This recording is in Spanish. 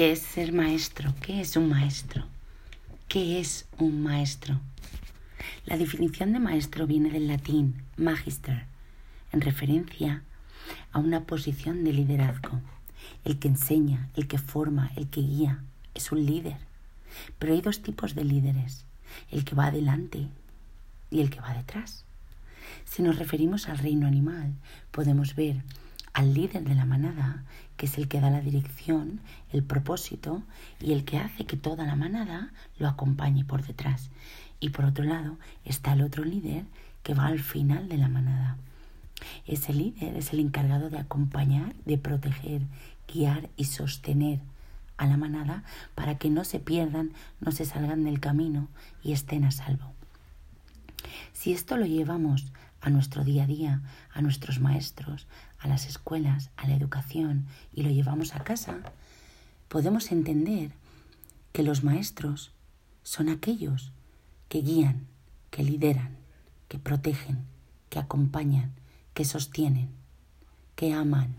¿Qué es ser maestro? ¿Qué es un maestro? ¿Qué es un maestro? La definición de maestro viene del latín magister, en referencia a una posición de liderazgo. El que enseña, el que forma, el que guía, es un líder. Pero hay dos tipos de líderes, el que va adelante y el que va detrás. Si nos referimos al reino animal, podemos ver al líder de la manada, que es el que da la dirección, el propósito y el que hace que toda la manada lo acompañe por detrás. Y por otro lado está el otro líder que va al final de la manada. Ese líder es el encargado de acompañar, de proteger, guiar y sostener a la manada para que no se pierdan, no se salgan del camino y estén a salvo. Si esto lo llevamos a nuestro día a día, a nuestros maestros, a las escuelas, a la educación y lo llevamos a casa, podemos entender que los maestros son aquellos que guían, que lideran, que protegen, que acompañan, que sostienen, que aman,